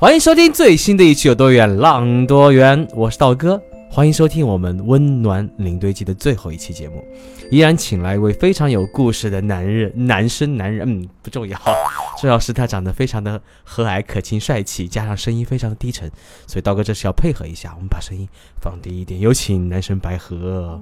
欢迎收听最新的一期《有多远浪多远》，我是道哥。欢迎收听我们温暖领队季的最后一期节目，依然请来一位非常有故事的男人，男生男人，嗯，不重要，重要是他长得非常的和蔼可亲、帅气，加上声音非常的低沉，所以道哥这是要配合一下，我们把声音放低一点。有请男神白河。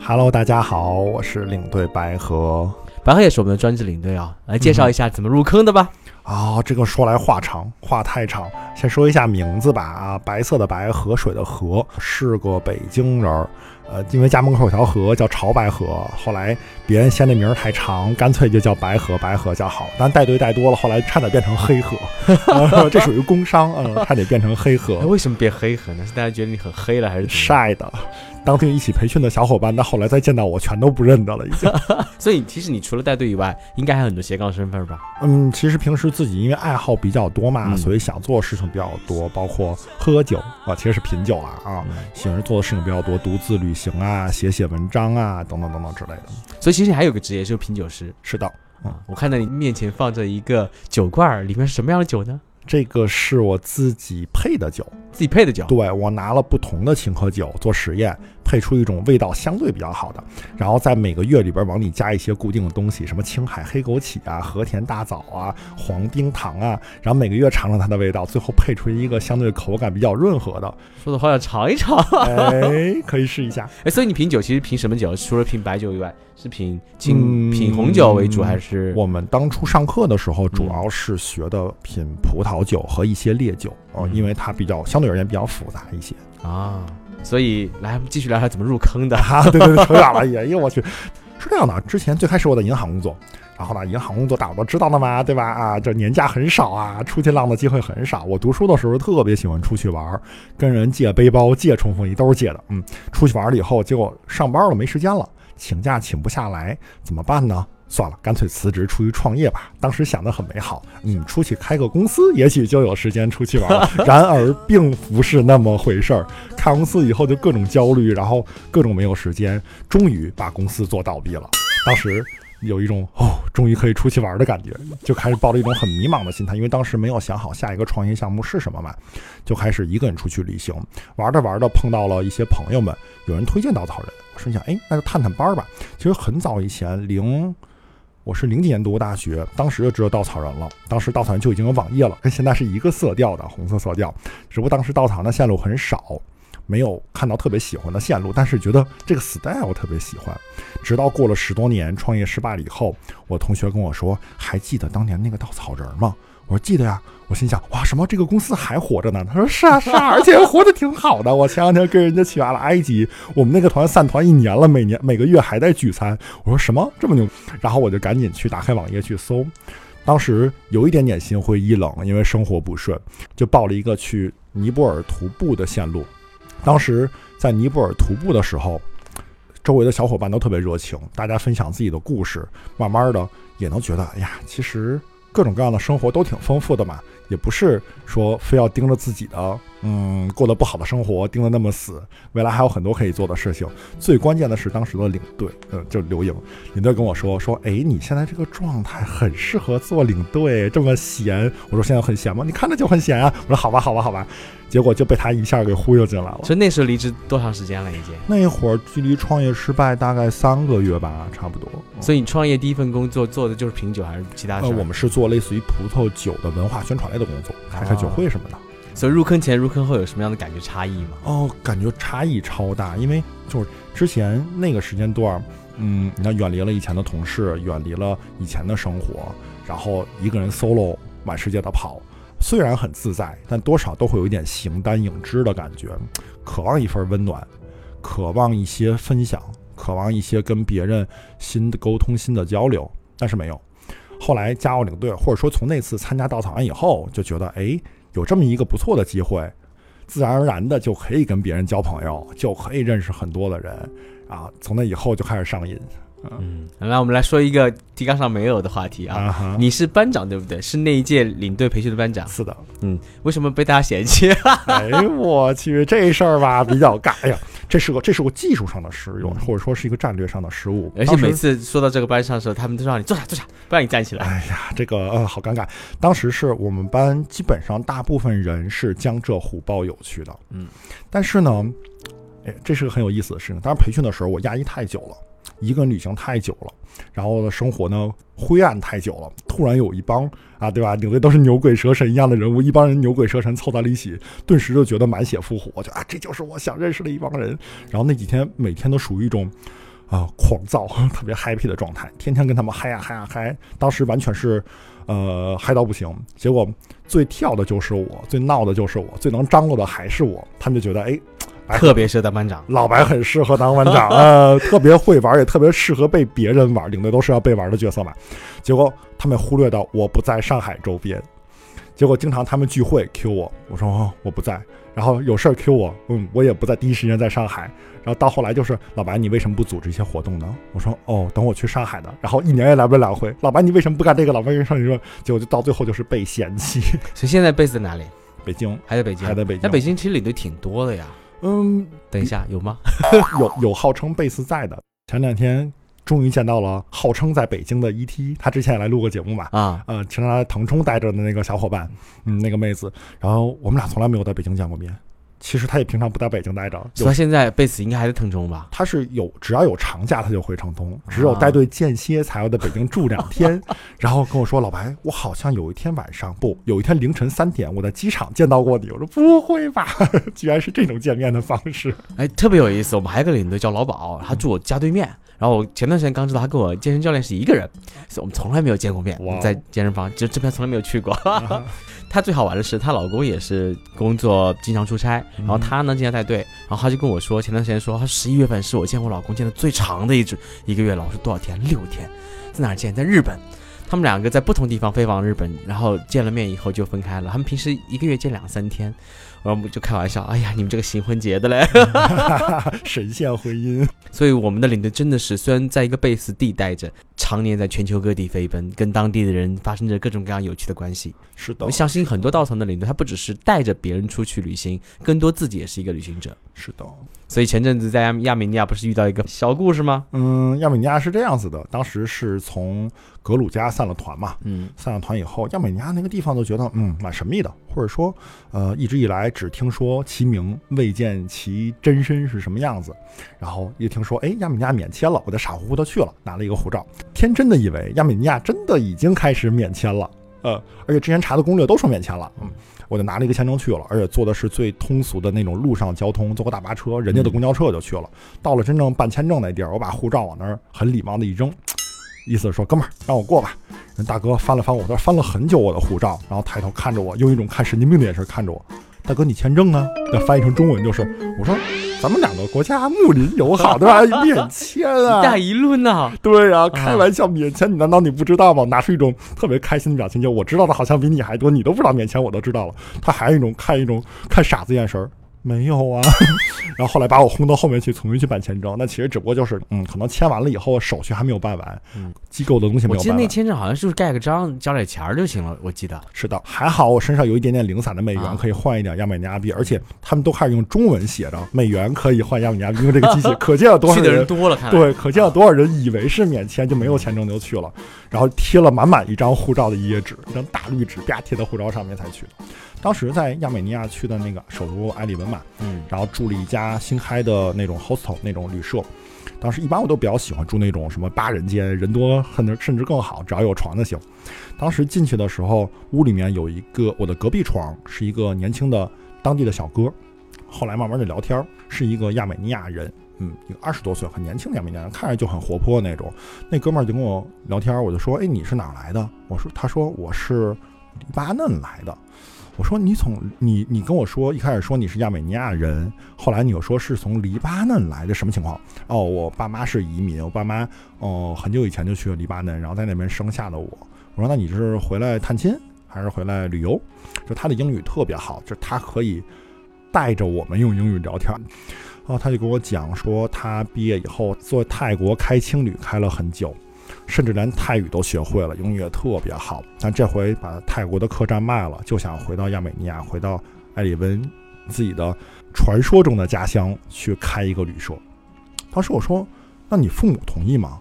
Hello，大家好，我是领队白河。白河也是我们的专职领队啊，来介绍一下怎么入坑的吧。啊、这个说来话长，话太长，先说一下名字吧。啊，白色的白，河水的河，是个北京人儿。呃，因为家门口有条河叫潮白河，后来别人嫌这名儿太长，干脆就叫白河，白河叫好。但带队带多了，后来差点变成黑河，呃 这属于工伤，嗯、差点变成黑河哎，。为什么变黑河呢？是大家觉得你很黑了，还是？晒的，当天一起培训的小伙伴，那后来再见到我，全都不认得了，已经。所以其实你除了带队以外，应该还有很多斜杠身份吧？嗯，其实平时自己因为爱好比较多嘛，嗯所以想做的事情比较多，包括喝酒啊，其实是品酒啊啊，嗯喜欢做的事情比较多，独自旅行啊，写写文章啊，等等等等之类的。所以其实还有个职业，就是品酒师是的，啊。我看到你面前放着一个酒罐儿，里面是什么样的酒呢？这个是我自己配的酒，自己配的酒。对我拿了不同的青稞酒做实验，配出一种味道相对比较好的，然后在每个月里边往里加一些固定的东西，什么青海黑枸杞啊、和田大枣啊、黄冰糖啊，然后每个月尝尝它的味道，最后配出一个相对口感比较润和的。说的好想尝一尝。哎，可以试一下。哎，所以你品酒其实品什么酒？除了品白酒以外，是品清、嗯品红酒为主，还是我们当初上课的时候，主要是学的品葡萄酒和一些烈酒哦、嗯因为它比较相对而言比较复杂一些。啊？所以来，我们继续聊聊怎么入坑的。啊，对对对，扯远了也，哎呦我去，是这样的，之前最开始我在银行工作。然后呢，银行工作大家都知道的嘛，对吧？啊，这年假很少啊，出去浪的机会很少。我读书的时候特别喜欢出去玩，跟人借背包、借冲锋衣都是借的。嗯，出去玩了以后，结果上班了没时间了，请假请不下来，怎么办呢？算了，干脆辞职出去创业吧。当时想的很美好，嗯，出去开个公司，也许就有时间出去玩了。然而，并不是那么回事儿。开公司以后就各种焦虑，然后各种没有时间，终于把公司做倒闭了。当时有一种哦，终于可以出去玩的感觉，就开始抱着一种很迷茫的心态，因为当时没有想好下一个创业项目是什么嘛，就开始一个人出去旅行。玩着玩着碰到了一些朋友们，有人推荐稻草人，我心想，哎，那就探探班儿吧。其实很早以前，零。我是零几年读的大学，当时就知道稻草人了。当时稻草人就已经有网页了，跟现在是一个色调的红色色调，只不过当时稻草人的线路很少，没有看到特别喜欢的线路，但是觉得这个 style 我特别喜欢。直到过了十多年，创业失败了以后，我同学跟我说：“还记得当年那个稻草人吗？”我说：“记得呀。”我心想：“哇，什么这个公司还活着呢？”他说：“是啊，是啊，而且活得挺好的。我前两天跟人家去完了埃及，我们那个团散团一年了，每年每个月还在聚餐。”我说：“什么这么牛？”然后我就赶紧去打开网页去搜。当时有一点点心灰意冷，因为生活不顺，就报了一个去尼泊尔徒步的线路。当时在尼泊尔徒步的时候，周围的小伙伴都特别热情，大家分享自己的故事，慢慢的也能觉得，哎呀，其实各种各样的生活都挺丰富的嘛，也不是说非要盯着自己的，嗯，过得不好的生活盯得那么死，未来还有很多可以做的事情。最关键的是当时的领队，呃，就刘颖，领队跟我说说，哎，你现在这个状态很适合做领队，这么闲。我说现在很闲吗？你看着就很闲啊。我说好吧，好吧，好吧。结果就被他一下给忽悠进来了。所以那时候离职多长时间了？已经。那会儿距离创业失败大概三个月吧，差不多。所以你创业第一份工作做的就是品酒，还是其他事呃，我们是做类似于葡萄酒的文化宣传类的工作，开开酒会什么的。所以入坑前、入坑后有什么样的感觉差异吗？哦，感觉差异超大，因为就是之前那个时间段，嗯，你看远离了以前的同事，远离了以前的生活，然后一个人 solo 满世界的跑，虽然很自在，但多少都会有一点形单影只的感觉，渴望一份温暖，渴望一些分享，渴望一些跟别人新的沟通、新的交流，但是没有。后来加入领队，或者说从那次参加稻草人以后，就觉得哎，有这么一个不错的机会，自然而然的就可以跟别人交朋友，就可以认识很多的人啊。从那以后就开始上瘾嗯，那我们来说一个提纲上没有的话题啊。你是班长对不对？是那一届领队培训的班长。是的，嗯，为什么被大家嫌弃？哎，我去，这事儿吧比较尬。哎呀，这是个这是个技术上的失误，或者说是一个战略上的失误。而且每次说到这个班上的时候，他们都让你坐下坐下，不让你站起来。哎呀，这个呃好尴尬。当时是我们班基本上大部分人是江浙沪包有去的，嗯，但是呢，哎，这是个很有意思的事情。当时培训的时候，我压抑太久了，一个人旅行太久了，然后生活呢灰暗太久了。突然有一帮啊，对吧，领队都是牛鬼蛇神一样的人物，一帮人牛鬼蛇神凑在了一起，顿时就觉得满血复活，就啊，这就是我想认识的一帮人。然后那几天每天都属于一种。啊，狂躁，特别 happy 的状态，天天跟他们嗨呀嗨呀嗨，当时完全是，呃，嗨到不行。结果最跳的就是我，最闹的就是我，最能张罗的还是我。他们就觉得，哎，白特别适合当班长。老白很适合当班长，呃，特别会玩，也特别适合被别人玩。领队都是要被玩的角色嘛。结果他们忽略到我不在上海周边，结果经常他们聚会 Q 我，我说、哦、我不在，然后有事儿 Q 我，嗯，我也不在第一时间在上海。然后到后来就是老白，你为什么不组织一些活动呢？我说哦，等我去上海的。然后一年也来不了两回。老白，你为什么不干这个？老白跟上你说？结果就到最后就是被嫌弃。所以现在 base 在哪里？北京还在北京。还在北京那北京其实领队挺多的呀。嗯，等一下，有吗？有有号称贝斯在的。前两天终于见到了号称在北京的 ET，他之前也来录过节目嘛。啊，呃，经常在腾冲待着的那个小伙伴，嗯，那个妹子。然后我们俩从来没有在北京见过面。其实他也平常不在北京待着，所以他现在 base 应该还在腾冲吧？他是有只要有长假他就回成都，只有带队间歇才要在北京住两天。然后跟我说：“老白，我好像有一天晚上不，有一天凌晨三点，我在机场见到过你。”我说：“不会吧？居然是这种见面的方式！”哎，特别有意思。我们还有个领队叫老宝，他住我家对面。然后我前段时间刚知道他跟我健身教练是一个人，所以我们从来没有见过面。哇在健身房就这边从来没有去过。她最好玩的是，她老公也是工作经常出差，然后她呢经常带队，然后她就跟我说，前段时间说，她十一月份是我见我老公见的最长的一只一个月了。我说多少天？六天，在哪儿见？在日本。他们两个在不同地方飞往日本，然后见了面以后就分开了。他们平时一个月见两三天，然后我们就开玩笑，哎呀，你们这个新婚结的嘞。神仙婚姻，所以我们的领队真的是，虽然在一个 base 地待着，常年在全球各地飞奔，跟当地的人发生着各种各样有趣的关系。是的我，相信很多到层的领队，他不只是带着别人出去旅行，更多自己也是一个旅行者。是的。所以前阵子在亚亚美尼亚不是遇到一个小故事吗？嗯，亚美尼亚是这样子的，当时是从格鲁吉亚散了团嘛，嗯，散了团以后，亚美尼亚那个地方都觉得嗯蛮神秘的，或者说呃一直以来只听说其名，未见其真身是什么样子。然后一听说哎亚美尼亚免签了，我就傻乎乎的去了，拿了一个护照，天真的以为亚美尼亚真的已经开始免签了，呃，而且之前查的攻略都说免签了，嗯。我就拿了一个签证去了，而且坐的是最通俗的那种路上交通，坐个大巴车，人家的公交车我就去了。到了真正办签证那地儿，我把护照往那儿很礼貌的一扔，意思是说哥们儿让我过吧。人大哥翻了翻我，他翻了很久我的护照，然后抬头看着我，用一种看神经病的眼神看着我。大哥，你签证呢？那翻译成中文就是，我说咱们两个国家睦邻友好，对吧？免签啊，一带一路呢？对啊、开玩笑，免签，你难道你不知道吗？拿出一种特别开心的表情，就我知道的好像比你还多，你都不知道免签，我都知道了。他还有一种看一种看傻子眼神儿，没有啊。然后后来把我轰到后面去，重新去办签证。那其实只不过就是，嗯，可能签完了以后手续还没有办完，嗯机构的东西没有我记得那。签证好像就是盖个章，交点钱儿就行了，我记得。是的，还好我身上有一点点零散的美元，啊可以换一点亚美尼亚币，而且他们都开始用中文写着美元可以换亚美尼亚币，因为这个机器，可见有多少去的人多了，看。对，可见有多少人以为是免签就没有签证就去了，然后贴了满满一张护照的一页纸，一张大绿纸，啪贴到护照上面才去的。当时在亚美尼亚去的那个首都埃里文嘛，嗯，然后住了一家新开的那种 hostel 那种旅社。当时一般我都比较喜欢住那种什么八人间，人多甚至甚至更好，只要有床就行。当时进去的时候，屋里面有一个我的隔壁床是一个年轻的当地的小哥，后来慢慢的聊天儿，是一个亚美尼亚人，嗯，一个二十多岁很年轻的亚美尼亚人，看着就很活泼那种。那哥们儿就跟我聊天儿，我就说，哎，你是哪儿来的？我说，他说我是黎巴嫩来的。我说你从你你跟我说一开始说你是亚美尼亚人，后来你又说是从黎巴嫩来的，什么情况？哦，我爸妈是移民，我爸妈哦很久以前就去了黎巴嫩，然后在那边生下的我。我说那你是回来探亲还是回来旅游，就他的英语特别好，就他可以带着我们用英语聊天。然后他就跟我讲说，他毕业以后做泰国开青旅开了很久，甚至连泰语都学会了，英语也特别好。但这回把泰国的客栈卖了，就想回到亚美尼亚，回到埃里温自己的传说中的家乡去开一个旅社。当时我说：“那你父母同意吗？”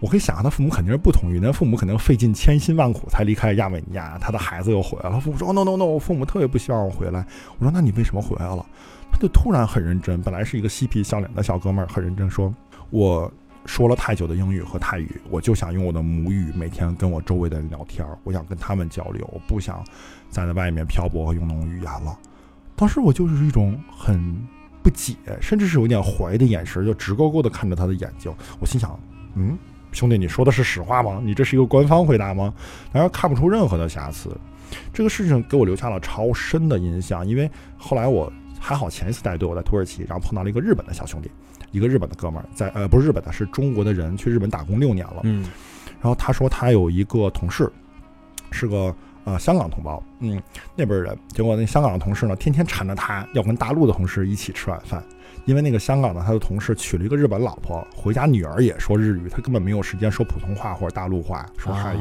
我可以想象他父母肯定是不同意，那父母肯定费尽千辛万苦才离开亚美尼亚，他的孩子又回来了。父母说：“No No No，我父母特别不希望我回来。”我说：“那你为什么回来了？”他就突然很认真，本来是一个嬉皮笑脸的小哥们儿，很认真说：“我说了太久的英语和泰语，我就想用我的母语每天跟我周围的人聊天，我想跟他们交流，我不想再在外面漂泊和用那种语言了。”当时我就是一种很不解，甚至是有点怀疑的眼神，就直勾勾的看着他的眼睛。我心想：“嗯。”兄弟，你说的是实话吗？你这是一个官方回答吗？然后看不出任何的瑕疵，这个事情给我留下了超深的印象。因为后来我还好，前一次带队我在土耳其，然后碰到了一个日本的小兄弟，一个日本的哥们儿，在呃不是日本的，是中国的人，去日本打工六年了。嗯，然后他说他有一个同事，是个呃香港同胞，嗯那边人，结果那香港的同事呢，天天缠着他要跟大陆的同事一起吃晚饭。因为那个香港的他的同事娶了一个日本老婆，回家女儿也说日语，他根本没有时间说普通话或者大陆话，说汉语。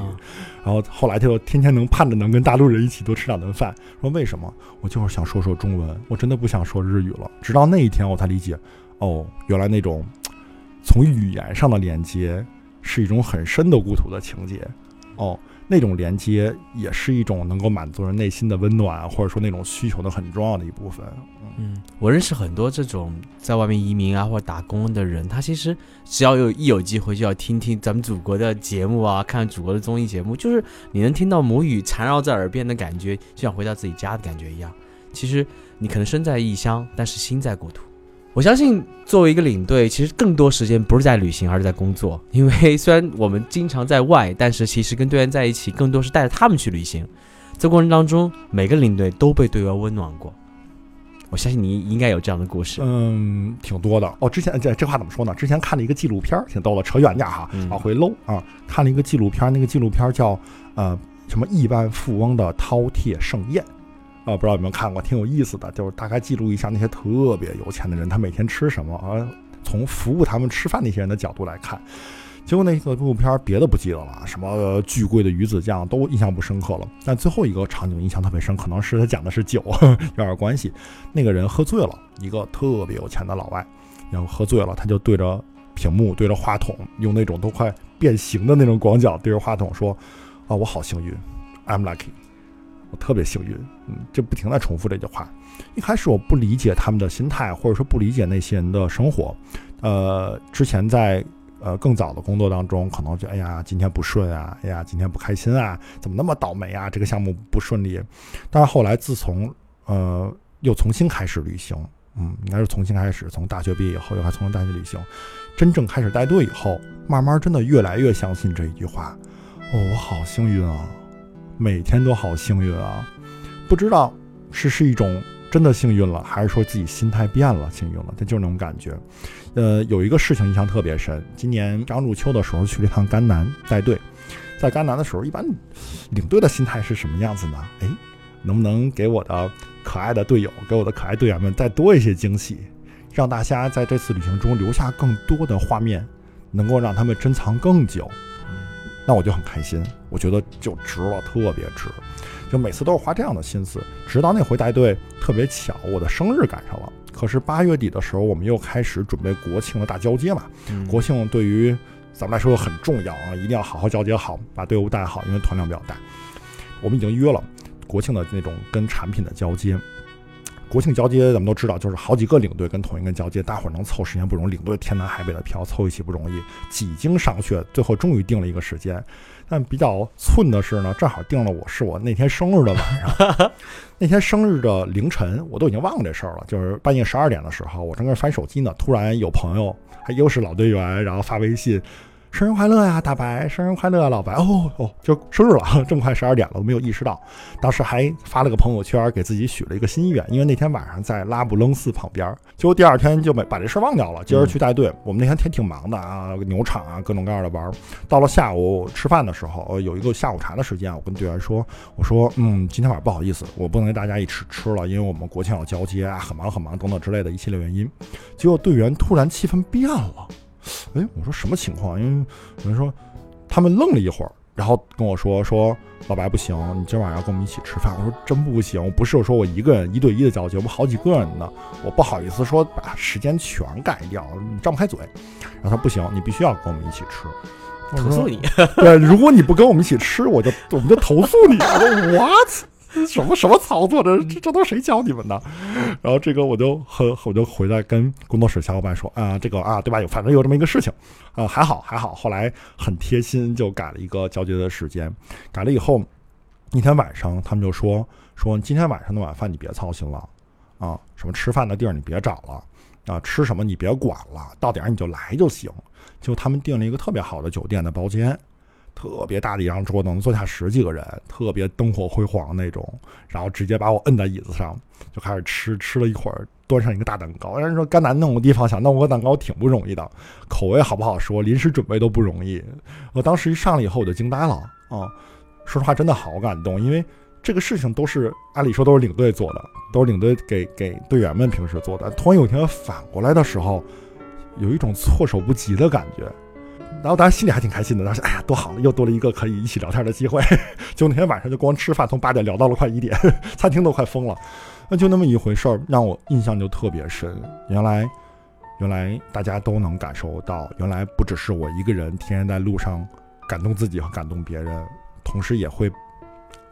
然后后来他就天天能盼着能跟大陆人一起多吃两顿饭。说为什么？我就是想说说中文，我真的不想说日语了。直到那一天我才理解，哦，原来那种 从语言上的连接是一种很深的故土的情节。哦。那种连接也是一种能够满足人内心的温暖，或者说那种需求的很重要的一部分。嗯，我认识很多这种在外面移民啊或者打工的人，他其实只要有一有机会就要听听咱们祖国的节目啊，看祖国的综艺节目，就是你能听到母语缠绕在耳边的感觉，就像回到自己家的感觉一样。其实你可能身在异乡，但是心在故土。我相信，作为一个领队，其实更多时间不是在旅行，而是在工作。因为 虽然我们经常在外，但是其实跟队员在一起，更多是带着他们去旅行。在过程当中，每个领队都被队员温暖过。我相信你应该有这样的故事。嗯，挺多的。哦，之前这这话怎么说呢？之前看了一个纪录片，挺逗的。扯远点哈，往回搂啊。看了一个纪录片，那个纪录片叫呃什么亿万富翁的饕餮盛宴。啊，不知道有没有看过，挺有意思的，就是大概记录一下那些特别有钱的人，他每天吃什么啊？从服务他们吃饭那些人的角度来看，结果那个纪录片别的不记得了，什么巨贵的鱼子酱都印象不深刻了。但最后一个场景印象特别深，可能是他讲的是酒 有点关系。那个人喝醉了，一个特别有钱的老外，然后喝醉了，他就对着屏幕，对着话筒，用那种都快变形的那种广角对着话筒说：“啊，我好幸运，I'm lucky。”我特别幸运，嗯，就不停的重复这句话。一开始我不理解他们的心态，或者说不理解那些人的生活。呃，之前在呃更早的工作当中，可能就哎呀今天不顺啊，哎呀今天不开心啊，怎么那么倒霉啊？这个项目不顺利。但是后来自从呃又重新开始旅行，嗯，应该是重新开始，从大学毕业以后又还重新大学旅行，真正开始带队以后，慢慢真的越来越相信这一句话。哦，我好幸运啊！每天都好幸运啊！不知道是是一种真的幸运了，还是说自己心态变了，幸运了，他就是那种感觉。呃，有一个事情印象特别深，今年刚入秋的时候去了一趟甘南带队，在甘南的时候，一般领队的心态是什么样子呢？哎，能不能给我的可爱的队友，给我的可爱队员们再多一些惊喜，让大家在这次旅行中留下更多的画面，能够让他们珍藏更久。那我就很开心，我觉得就值了，特别值，就每次都是花这样的心思。直到那回带队特别巧，我的生日赶上了。可是八月底的时候，我们又开始准备国庆的大交接嘛。国庆对于咱们来说很重要啊，一定要好好交接好，把队伍带好，因为团量比较大。我们已经约了国庆的那种跟产品的交接。国庆交接咱们都知道，就是好几个领队跟同一个交接，大伙儿能凑时间不容易，领队天南海北的漂，凑一起不容易，几经商榷，最后终于定了一个时间。但比较寸的是呢，正好定了我是我那天生日的晚上，那天生日的凌晨，我都已经忘了这事儿了。就是半夜十二点的时候，我正在翻手机呢，突然有朋友，还又是老队员，然后发微信生日快乐呀，大白！生日快乐，老白！哦哦，就生日了，这么快十二点了，我没有意识到。当时还发了个朋友圈，给自己许了一个心愿，因为那天晚上在拉卜楞寺旁边，结果第二天就把把这事忘掉了。接着去带队，我们那天天挺忙的啊，牛场啊，各种各样的玩。到了下午吃饭的时候，有一个下午茶的时间，我跟队员说：“我说，嗯，今天晚上不好意思，我不能跟大家一起吃了，因为我们国庆要交接啊，很忙很忙等等之类的一系列原因。”结果队员突然气氛变了。哎，我说什么情况？因为有人说，他们愣了一会儿，然后跟我说说老白不行，你今晚上要跟我们一起吃饭。我说真不行，不是说我一个人一对一的交接，我们好几个人呢，我不好意思说把时间全改掉，张不开嘴。然后他不行，你必须要跟我们一起吃。投诉你？对，如果你不跟我们一起吃，我就我们就投诉你。我说 what？什么什么操作？这这这都谁教你们的？然后这个我就和我就回来跟工作室小伙伴说啊，这个啊对吧？有反正有这么一个事情啊，还好还好。后来很贴心，就改了一个交接的时间。改了以后，那天晚上他们就说说今天晚上的晚饭你别操心了啊，什么吃饭的地儿你别找了啊，吃什么你别管了，到点儿你就来就行。就他们订了一个特别好的酒店的包间。特别大的一张桌子，能坐下十几个人，特别灯火辉煌那种。然后直接把我摁在椅子上，就开始吃。吃了一会儿，端上一个大蛋糕。人说甘南那种地方想弄个蛋糕挺不容易的，口味好不好说，临时准备都不容易。我当时一上来以后我就惊呆了啊！说实话，真的好感动，因为这个事情都是按理说都是领队做的，都是领队给给队员们平时做的。突然有一天反过来的时候，有一种措手不及的感觉。然后当时心里还挺开心的，当时哎呀多好，又多了一个可以一起聊天的机会。就那天晚上就光吃饭，从八点聊到了快一点，餐厅都快疯了。那就那么一回事儿，让我印象就特别深。原来，原来大家都能感受到，原来不只是我一个人天天在路上感动自己和感动别人，同时也会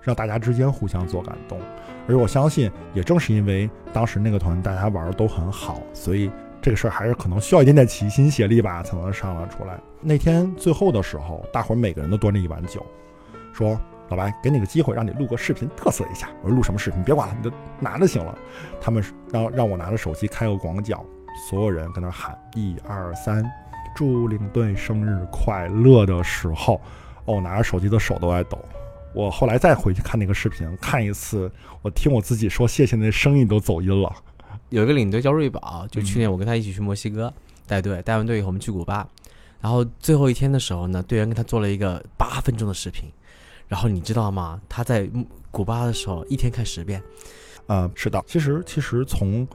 让大家之间互相做感动。而我相信，也正是因为当时那个团大家玩的都很好，所以。这个事儿还是可能需要一点点齐心协力吧，才能商量出来。那天最后的时候，大伙儿每个人都端着一碗酒，说：“老白，给你个机会，让你录个视频嘚瑟一下。”我说：“录什么视频？别管了，你就拿着行了。”他们让让我拿着手机开个广角，所有人跟那喊“一二三，祝领队生日快乐”的时候，哦，拿着手机的手都在抖。我后来再回去看那个视频，看一次，我听我自己说谢谢，那声音都走音了。有一个领队叫瑞宝，就去年我跟他一起去墨西哥带队，带完队以后我们去古巴，然后最后一天的时候呢，队员跟他做了一个八分钟的视频，然后你知道吗？他在古巴的时候一天看十遍，呃，是的，其实其实从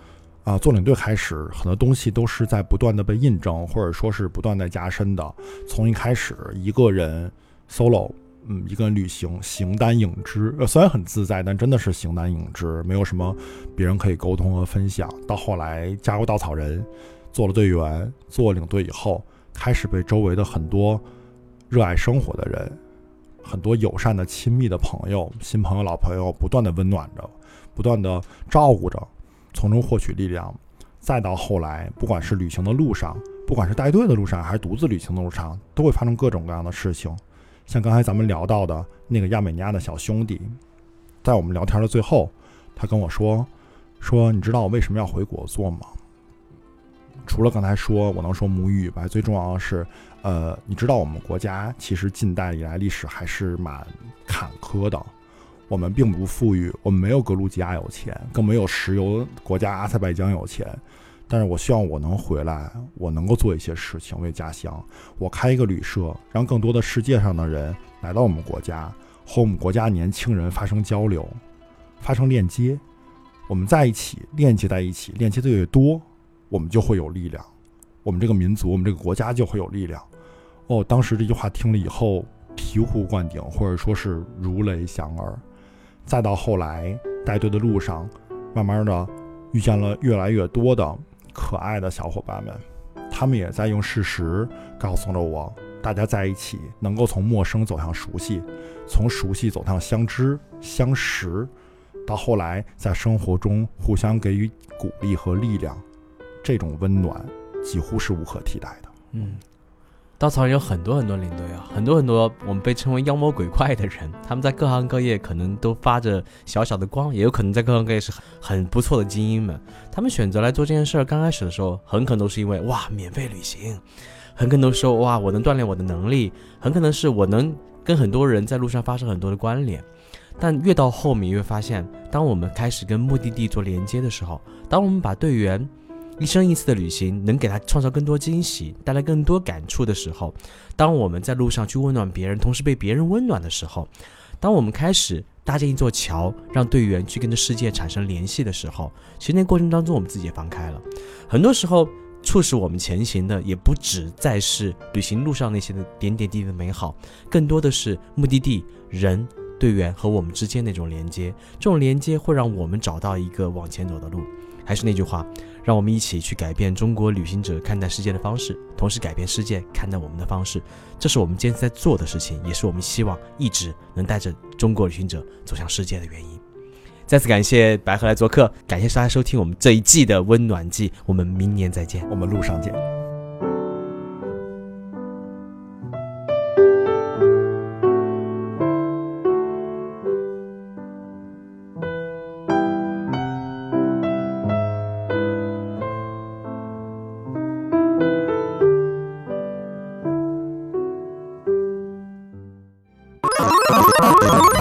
啊做领队开始，很多东西都是在不断的被印证，或者说是不断的加深的。从一开始一个人 solo。嗯，一个人旅行，形单影只，呃，虽然很自在，但真的是形单影只，没有什么别人可以沟通和分享。到后来加入稻草人，做了队员，做领队以后，开始被周围的很多热爱生活的人，很多友善的、亲密的朋友、新朋友、老朋友，不断的温暖着，不断的照顾着，从中获取力量。再到后来，不管是旅行的路上，不管是带队的路上，还是独自旅行的路上，都会发生各种各样的事情。像刚才咱们聊到的那个亚美尼亚的小兄弟，在我们聊天的最后，他跟我说：“说你知道我为什么要回国做吗？除了刚才说我能说母语吧，最重要的是，呃，你知道我们国家其实近代以来历史还是蛮坎坷的，我们并不富裕，我们没有格鲁吉亚有钱，更没有石油国家阿塞拜疆有钱。”但是我希望我能回来，我能够做一些事情为家乡。我开一个旅社，让更多的世界上的人来到我们国家，和我们国家年轻人发生交流，发生链接。我们在一起，链接在一起，链接的越多，我们就会有力量。我们这个民族，我们这个国家就会有力量。哦，当时这句话听了以后醍醐灌顶，或者说是如雷响耳。再到后来带队的路上，慢慢的遇见了越来越多的。可爱的小伙伴们，他们也在用事实告诉了我：大家在一起能够从陌生走向熟悉，从熟悉走向相知相识，到后来在生活中互相给予鼓励和力量，这种温暖几乎是无可替代的。嗯。稻草人有很多很多领队啊，很多很多我们被称为妖魔鬼怪的人，他们在各行各业可能都发着小小的光，也有可能在各行各业是很很不错的精英们。他们选择来做这件事儿，刚开始的时候很可能是因为哇，免费旅行，很可能说哇，我能锻炼我的能力，很可能是我能跟很多人在路上发生很多的关联。但越到后面，越发现，当我们开始跟目的地做连接的时候，当我们把队员一生一次的旅行能给他创造更多惊喜，带来更多感触的时候，当我们在路上去温暖别人，同时被别人温暖的时候，当我们开始搭建一座桥，让队员去跟这世界产生联系的时候，其实那过程当中，我们自己也放开了。很多时候，促使我们前行的，也不只再是旅行路上那些的点点滴滴的美好，更多的是目的地人。队员和我们之间那种连接，这种连接会让我们找到一个往前走的路。还是那句话，让我们一起去改变中国旅行者看待世界的方式，同时改变世界看待我们的方式。这是我们坚持在做的事情，也是我们希望一直能带着中国旅行者走向世界的原因。再次感谢白鹤来做客，感谢大家收听我们这一季的温暖季，我们明年再见，我们路上见。